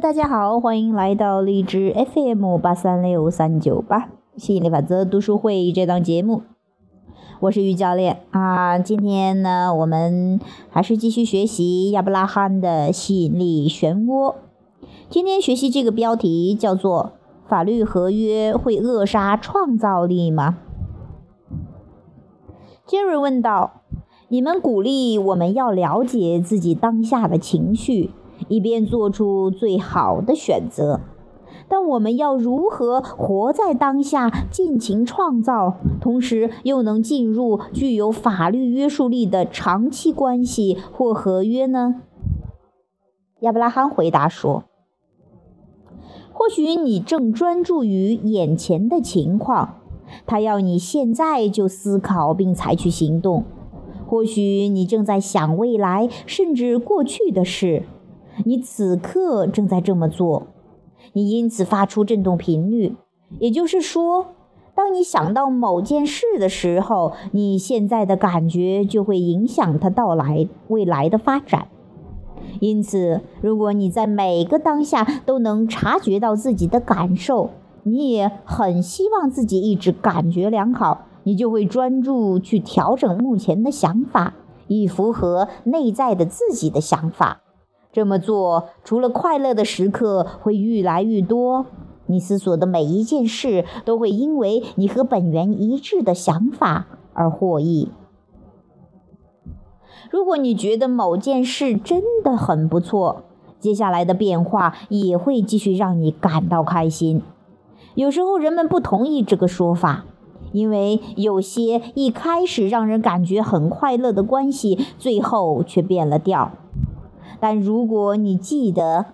大家好，欢迎来到荔枝 FM 八三六三九八吸引力法则读书会这档节目。我是于教练啊，今天呢，我们还是继续学习亚伯拉罕的吸引力漩涡。今天学习这个标题叫做“法律合约会扼杀创造力吗？”杰瑞问道：“你们鼓励我们要了解自己当下的情绪，以便做出最好的选择。”但我们要如何活在当下，尽情创造，同时又能进入具有法律约束力的长期关系或合约呢？亚伯拉罕回答说：“或许你正专注于眼前的情况，他要你现在就思考并采取行动；或许你正在想未来甚至过去的事，你此刻正在这么做。”你因此发出振动频率，也就是说，当你想到某件事的时候，你现在的感觉就会影响它到来未来的发展。因此，如果你在每个当下都能察觉到自己的感受，你也很希望自己一直感觉良好，你就会专注去调整目前的想法，以符合内在的自己的想法。这么做，除了快乐的时刻会越来越多，你思索的每一件事都会因为你和本源一致的想法而获益。如果你觉得某件事真的很不错，接下来的变化也会继续让你感到开心。有时候人们不同意这个说法，因为有些一开始让人感觉很快乐的关系，最后却变了调。但如果你记得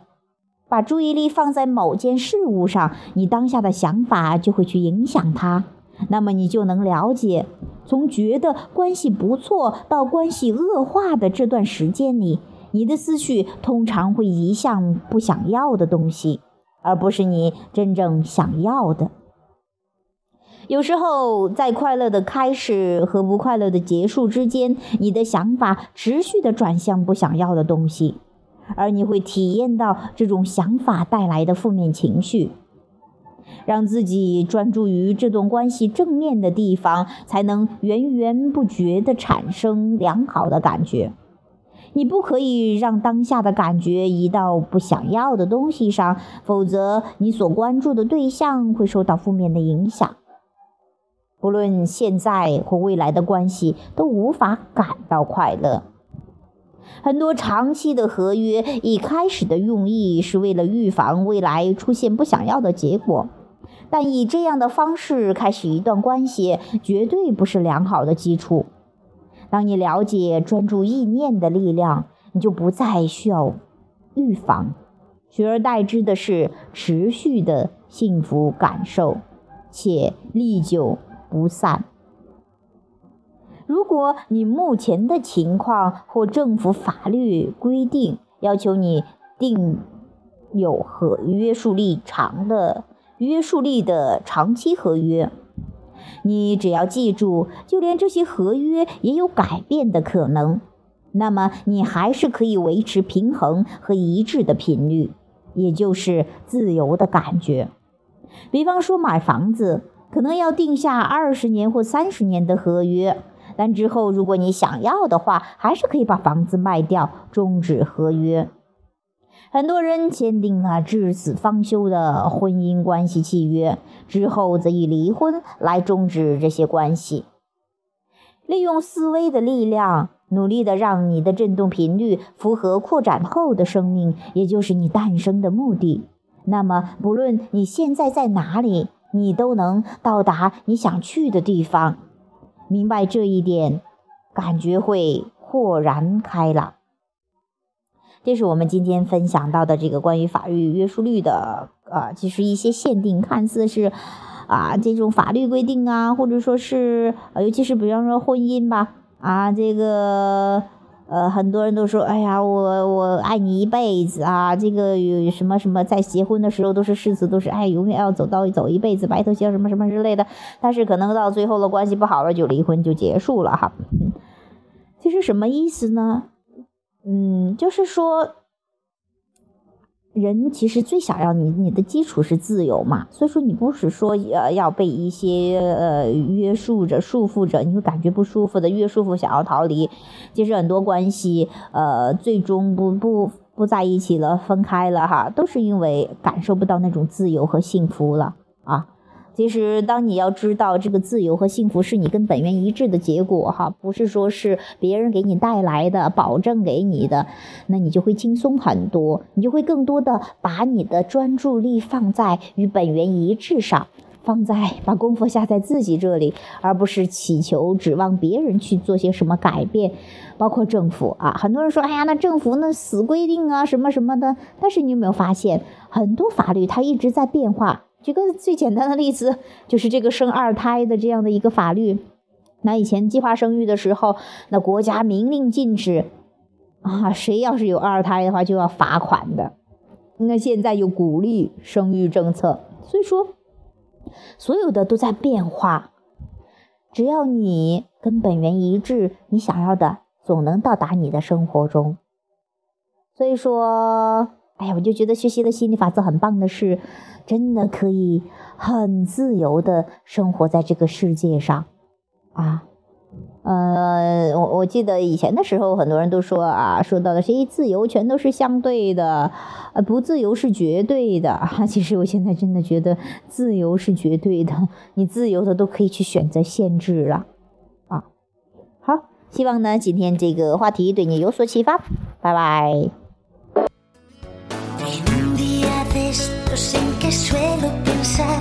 把注意力放在某件事物上，你当下的想法就会去影响它。那么你就能了解，从觉得关系不错到关系恶化的这段时间里，你的思绪通常会移向不想要的东西，而不是你真正想要的。有时候，在快乐的开始和不快乐的结束之间，你的想法持续地转向不想要的东西，而你会体验到这种想法带来的负面情绪。让自己专注于这段关系正面的地方，才能源源不绝地产生良好的感觉。你不可以让当下的感觉移到不想要的东西上，否则你所关注的对象会受到负面的影响。不论现在或未来的关系都无法感到快乐。很多长期的合约一开始的用意是为了预防未来出现不想要的结果，但以这样的方式开始一段关系绝对不是良好的基础。当你了解专注意念的力量，你就不再需要预防，取而代之的是持续的幸福感受，且历久。不散。如果你目前的情况或政府法律规定要求你订有合约束力长的约束力的长期合约，你只要记住，就连这些合约也有改变的可能，那么你还是可以维持平衡和一致的频率，也就是自由的感觉。比方说买房子。可能要定下二十年或三十年的合约，但之后如果你想要的话，还是可以把房子卖掉，终止合约。很多人签订了至死方休的婚姻关系契约，之后则以离婚来终止这些关系。利用思维的力量，努力的让你的振动频率符合扩展后的生命，也就是你诞生的目的。那么，不论你现在在哪里。你都能到达你想去的地方，明白这一点，感觉会豁然开朗。这是我们今天分享到的这个关于法律约束力的，呃，其实一些限定，看似是啊这种法律规定啊，或者说是，尤其是比方说婚姻吧，啊这个。呃，很多人都说，哎呀，我我爱你一辈子啊！这个有什么什么，在结婚的时候都是誓词，都是哎，永远要走到走一辈子，白头偕老什么什么之类的。但是可能到最后的关系不好了，就离婚就结束了哈。其实什么意思呢？嗯，就是说，人其实最想要你，你的基础是自由嘛，所以说你不是说呃要被一些呃约束着、束缚着，你会感觉不舒服的，越束缚想要逃离。其实很多关系呃最终不不不在一起了，分开了哈，都是因为感受不到那种自由和幸福了啊。其实，当你要知道这个自由和幸福是你跟本源一致的结果，哈，不是说是别人给你带来的、保证给你的，那你就会轻松很多，你就会更多的把你的专注力放在与本源一致上，放在把功夫下在自己这里，而不是祈求指望别人去做些什么改变，包括政府啊，很多人说，哎呀，那政府那死规定啊，什么什么的，但是你有没有发现，很多法律它一直在变化。举个最简单的例子，就是这个生二胎的这样的一个法律。那以前计划生育的时候，那国家明令禁止啊，谁要是有二胎的话就要罚款的。那现在又鼓励生育政策，所以说所有的都在变化。只要你跟本源一致，你想要的总能到达你的生活中。所以说，哎呀，我就觉得学习的心理法则很棒的是。真的可以很自由的生活在这个世界上，啊，呃，我我记得以前的时候，很多人都说啊，说到的是自由全都是相对的，呃，不自由是绝对的哈。其实我现在真的觉得自由是绝对的，你自由的都可以去选择限制了，啊，好，希望呢今天这个话题对你有所启发，拜拜。En que suelo pensar,